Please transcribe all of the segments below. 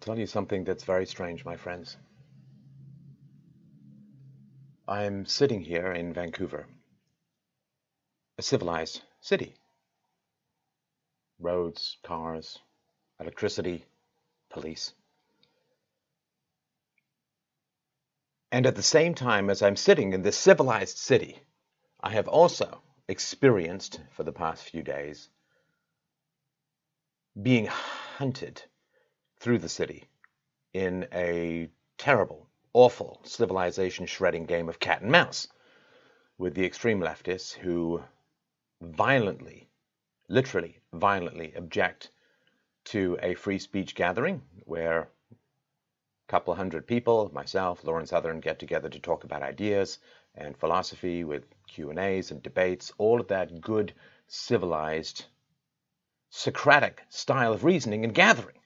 tell you something that's very strange, my friends. I'm sitting here in Vancouver, a civilized city. Roads, cars, electricity, police. And at the same time as I'm sitting in this civilized city, I have also experienced for the past few days being hunted through the city in a terrible, awful, civilization shredding game of cat and mouse with the extreme leftists who violently, literally violently object to a free speech gathering where a couple hundred people, myself, Lauren Southern, get together to talk about ideas and philosophy with Q&As and debates, all of that good, civilized, Socratic style of reasoning and gathering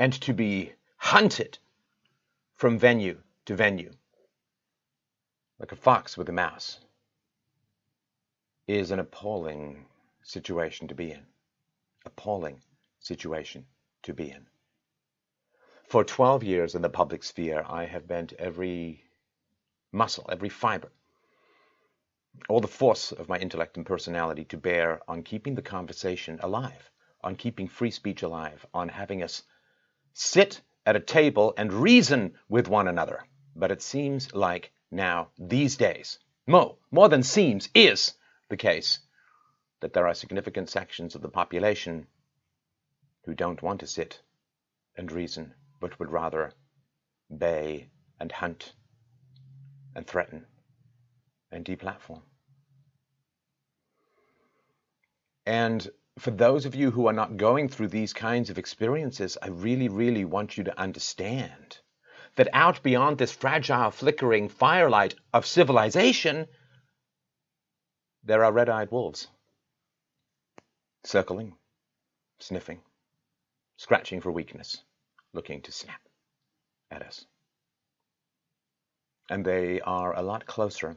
and to be hunted from venue to venue, like a fox with a mouse, is an appalling situation to be in. Appalling situation to be in. For 12 years in the public sphere, I have bent every muscle, every fiber, all the force of my intellect and personality to bear on keeping the conversation alive, on keeping free speech alive, on having us sit at a table and reason with one another. But it seems like now, these days, more, more than seems, is the case that there are significant sections of the population who don't want to sit and reason, but would rather bay and hunt and threaten and deplatform. And for those of you who are not going through these kinds of experiences, I really, really want you to understand that out beyond this fragile, flickering firelight of civilization, there are red eyed wolves circling, sniffing, scratching for weakness, looking to snap at us. And they are a lot closer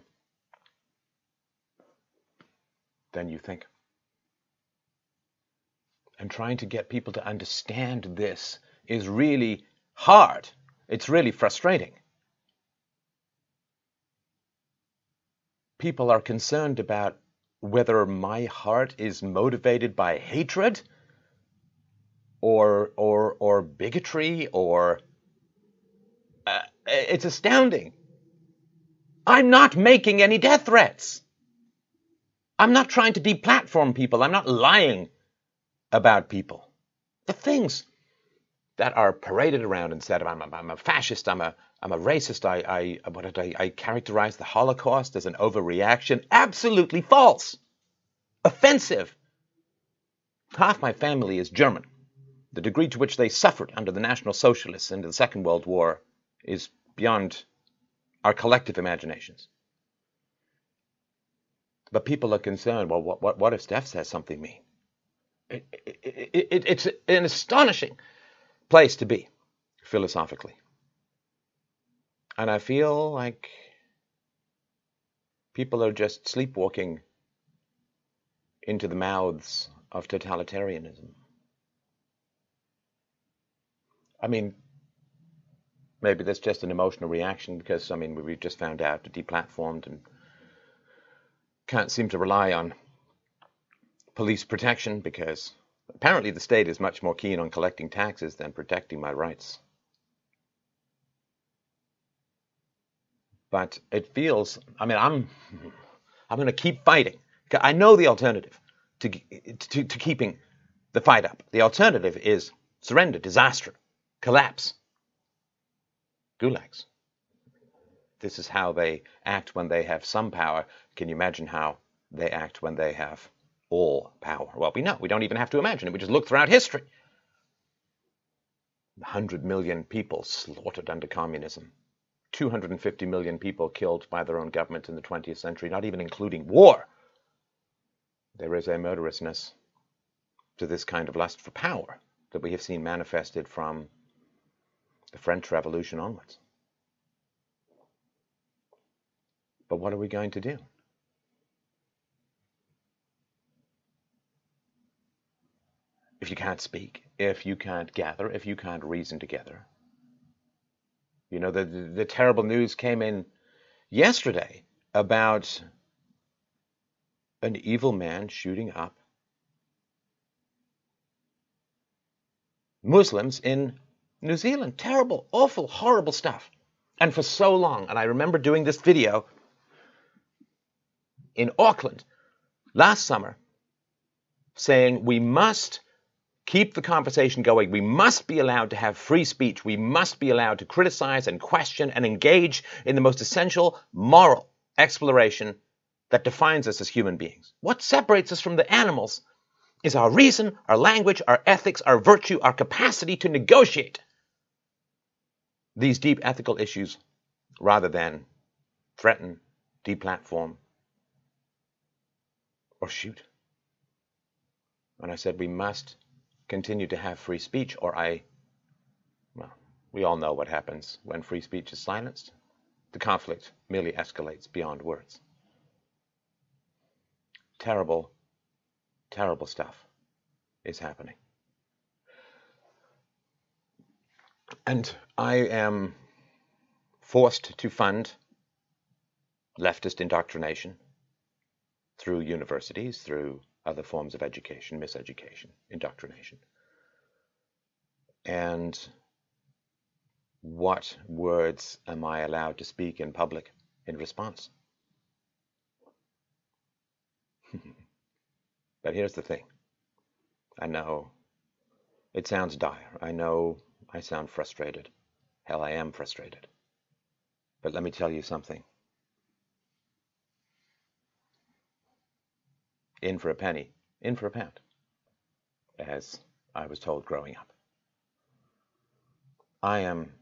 than you think and trying to get people to understand this is really hard. It's really frustrating. People are concerned about whether my heart is motivated by hatred or or or bigotry or uh, it's astounding. I'm not making any death threats. I'm not trying to deplatform people. I'm not lying about people. The things that are paraded around and said, I'm a, I'm a fascist, I'm a, I'm a racist, I, I, what did I, I characterize the Holocaust as an overreaction. Absolutely false. Offensive. Half my family is German. The degree to which they suffered under the National Socialists in the Second World War is beyond our collective imaginations. But people are concerned, well, what, what, what if Steph says something mean? It, it, it's an astonishing place to be philosophically. And I feel like people are just sleepwalking into the mouths of totalitarianism. I mean, maybe that's just an emotional reaction because, I mean, we just found out that deplatformed and can't seem to rely on police protection because apparently the state is much more keen on collecting taxes than protecting my rights. But it feels, I mean, I'm, I'm going to keep fighting. I know the alternative to, to, to keeping the fight up. The alternative is surrender, disaster, collapse, gulags. This is how they act when they have some power. Can you imagine how they act when they have all power? Well, we know. We don't even have to imagine it. We just look throughout history. 100 million people slaughtered under communism. 250 million people killed by their own government in the 20th century, not even including war. There is a murderousness to this kind of lust for power that we have seen manifested from the French Revolution onwards. But what are we going to do? If you can't speak, if you can't gather, if you can't reason together. You know, the, the, the terrible news came in yesterday about an evil man shooting up Muslims in New Zealand. Terrible, awful, horrible stuff. And for so long, and I remember doing this video in Auckland last summer saying we must keep the conversation going. We must be allowed to have free speech. We must be allowed to criticize and question and engage in the most essential moral exploration that defines us as human beings. What separates us from the animals is our reason, our language, our ethics, our virtue, our capacity to negotiate these deep ethical issues rather than threaten, deplatform, or shoot. And I said we must continue to have free speech, or I, well, we all know what happens when free speech is silenced. The conflict merely escalates beyond words. Terrible, terrible stuff is happening. And I am forced to fund leftist indoctrination through universities, through other forms of education, miseducation, indoctrination. And what words am I allowed to speak in public in response? but here's the thing. I know it sounds dire. I know I sound frustrated. Hell, I am frustrated. But let me tell you something. In for a penny, in for a pound, as I was told growing up. I am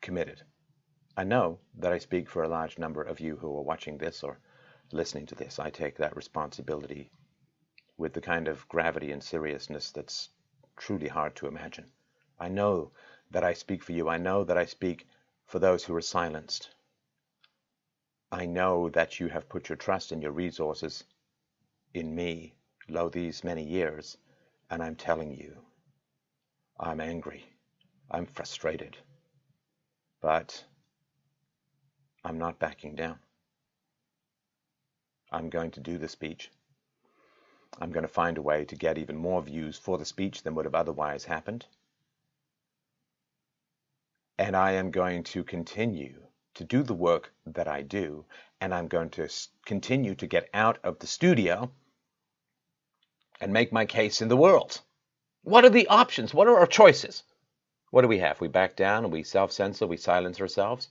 committed. I know that I speak for a large number of you who are watching this or listening to this. I take that responsibility with the kind of gravity and seriousness that's truly hard to imagine. I know that I speak for you. I know that I speak for those who are silenced. I know that you have put your trust and your resources in me, lo, these many years, and I'm telling you, I'm angry, I'm frustrated, but I'm not backing down. I'm going to do the speech. I'm going to find a way to get even more views for the speech than would have otherwise happened. And I am going to continue to do the work that I do, and I'm going to continue to get out of the studio and make my case in the world. What are the options? What are our choices? What do we have? We back down and we self censor, we silence ourselves.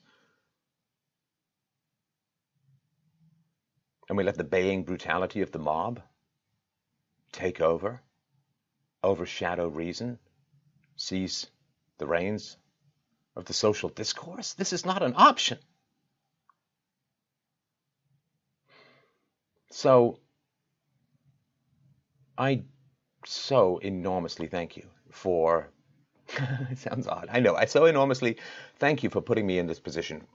And we let the baying brutality of the mob take over, overshadow reason, seize the reins of the social discourse. This is not an option. So I so enormously thank you for. it sounds odd. I know. I so enormously thank you for putting me in this position.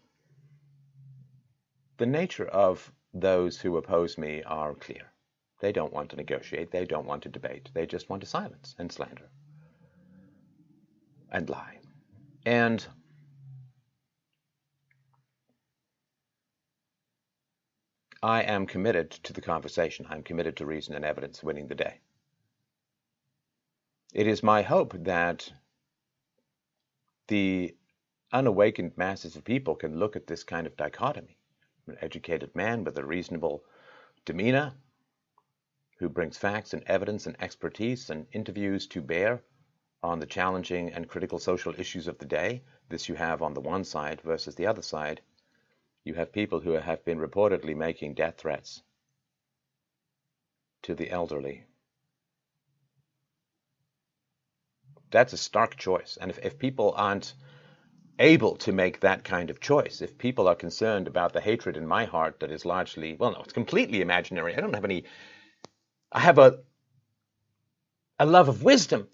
The nature of those who oppose me are clear. They don't want to negotiate. They don't want to debate. They just want to silence and slander and lie. And I am committed to the conversation. I'm committed to reason and evidence winning the day. It is my hope that the unawakened masses of people can look at this kind of dichotomy. An educated man with a reasonable demeanor who brings facts and evidence and expertise and interviews to bear on the challenging and critical social issues of the day. This you have on the one side versus the other side you have people who have been reportedly making death threats to the elderly. That's a stark choice. And if, if people aren't able to make that kind of choice, if people are concerned about the hatred in my heart that is largely, well, no, it's completely imaginary. I don't have any, I have a, a love of wisdom,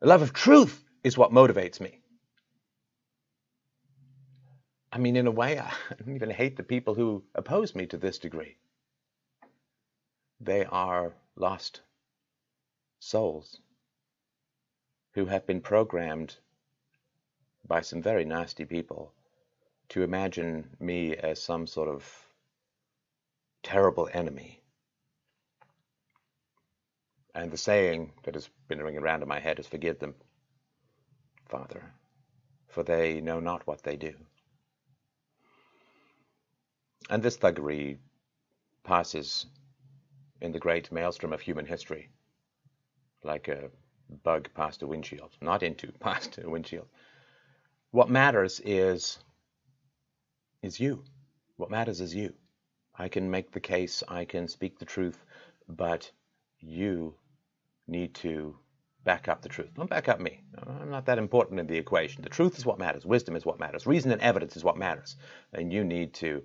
a love of truth is what motivates me. I mean, in a way, I don't even hate the people who oppose me to this degree. They are lost souls who have been programmed by some very nasty people to imagine me as some sort of terrible enemy. And the saying that has been ringing around in my head is forgive them, Father, for they know not what they do. And this thuggery passes in the great maelstrom of human history like a bug past a windshield, not into, past a windshield. What matters is is you. What matters is you. I can make the case, I can speak the truth, but you need to back up the truth. Don't back up me. I'm not that important in the equation. The truth is what matters. Wisdom is what matters. Reason and evidence is what matters. And you need to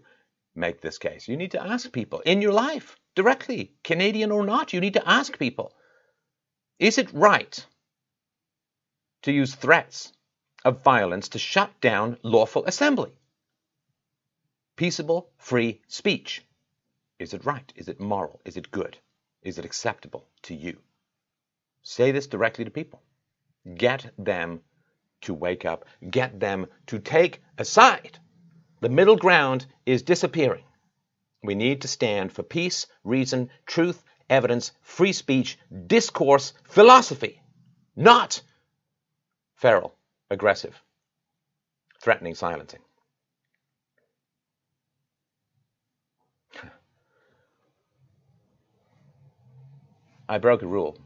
make this case. You need to ask people in your life directly, Canadian or not. You need to ask people is it right to use threats of violence to shut down lawful assembly? Peaceable, free speech. Is it right? Is it moral? Is it good? Is it acceptable to you? Say this directly to people. Get them to wake up. Get them to take a side. The middle ground is disappearing. We need to stand for peace, reason, truth, evidence, free speech, discourse, philosophy, not feral, aggressive, threatening silencing. I broke a rule.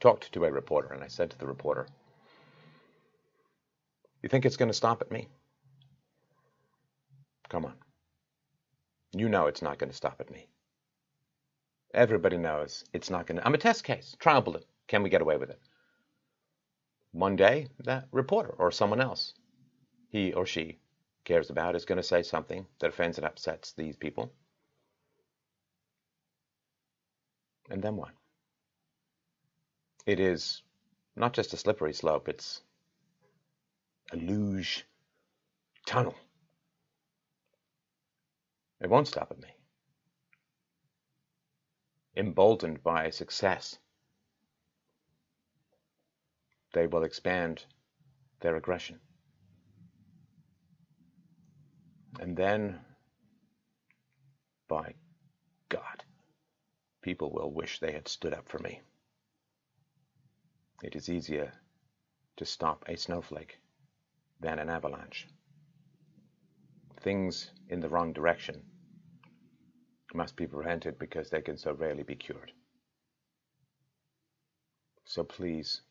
Talked to a reporter, and I said to the reporter, You think it's going to stop at me? Come on. You know it's not going to stop at me. Everybody knows it's not going to. I'm a test case, trial balloon. Can we get away with it? One day, that reporter or someone else he or she cares about is going to say something that offends and upsets these people. And then what? It is not just a slippery slope, it's a luge tunnel. It won't stop at me emboldened by success, they will expand their aggression. And then, by God, people will wish they had stood up for me. It is easier to stop a snowflake than an avalanche. Things in the wrong direction must be prevented because they can so rarely be cured. So please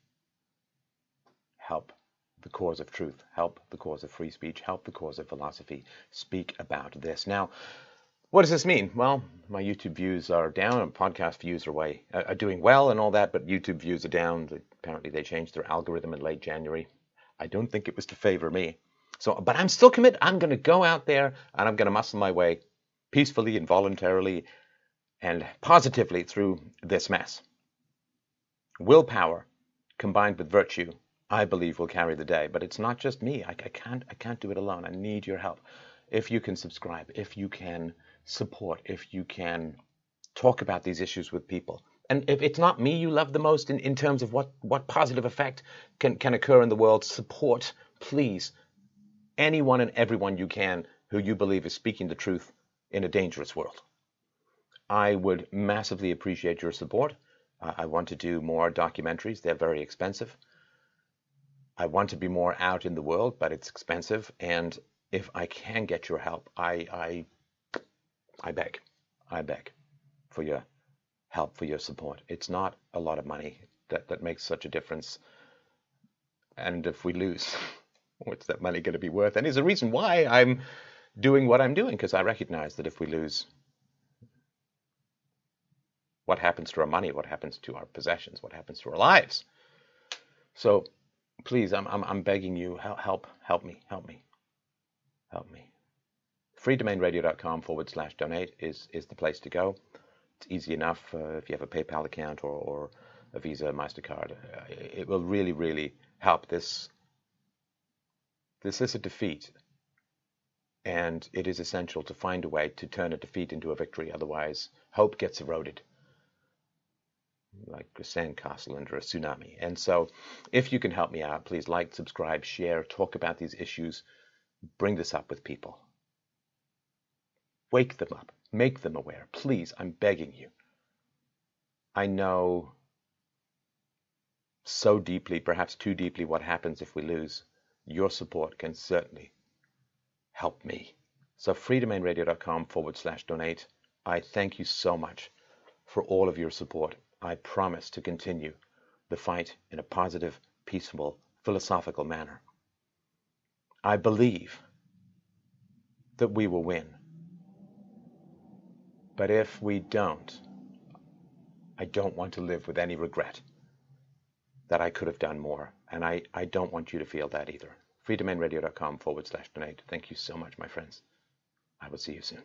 help the cause of truth, help the cause of free speech, help the cause of philosophy. Speak about this. Now, what does this mean? Well, my YouTube views are down, and podcast views are way uh, are doing well and all that, but YouTube views are down. Apparently, they changed their algorithm in late January. I don't think it was to favor me. So, but I'm still committed. I'm going to go out there and I'm going to muscle my way peacefully and voluntarily and positively through this mess. Willpower combined with virtue, I believe, will carry the day. But it's not just me. I, I, can't. I can't do it alone. I need your help. If you can subscribe, if you can support, if you can talk about these issues with people, and if it's not me you love the most in, in terms of what, what positive effect can, can occur in the world, support, please, anyone and everyone you can who you believe is speaking the truth in a dangerous world. I would massively appreciate your support. I want to do more documentaries. They're very expensive. I want to be more out in the world, but it's expensive. And if I can get your help, I, I, I beg, I beg for your help, for your support. It's not a lot of money that, that makes such a difference. And if we lose, what's that money going to be worth? And there's the reason why I'm doing what I'm doing because I recognize that if we lose, what happens to our money? What happens to our possessions? What happens to our lives? So please, I'm, I'm, I'm begging you, help, help, help me, help me, help me. freedomainradio.com forward slash donate is, is the place to go. It's easy enough uh, if you have a PayPal account or, or a Visa, MasterCard. Uh, it will really, really help. This, this is a defeat and it is essential to find a way to turn a defeat into a victory. Otherwise, hope gets eroded. like a sandcastle under a tsunami. And so, if you can help me out, please like, subscribe, share, talk about these issues, bring this up with people. Wake them up, make them aware. Please, I'm begging you. I know so deeply, perhaps too deeply, what happens if we lose. Your support can certainly help me. So, freedomainradio.com forward slash donate. I thank you so much for all of your support. I promise to continue the fight in a positive, peaceful, philosophical manner. I believe that we will win. But if we don't, I don't want to live with any regret that I could have done more. And I, I don't want you to feel that either. freedomainradio.com forward slash donate. Thank you so much, my friends. I will see you soon.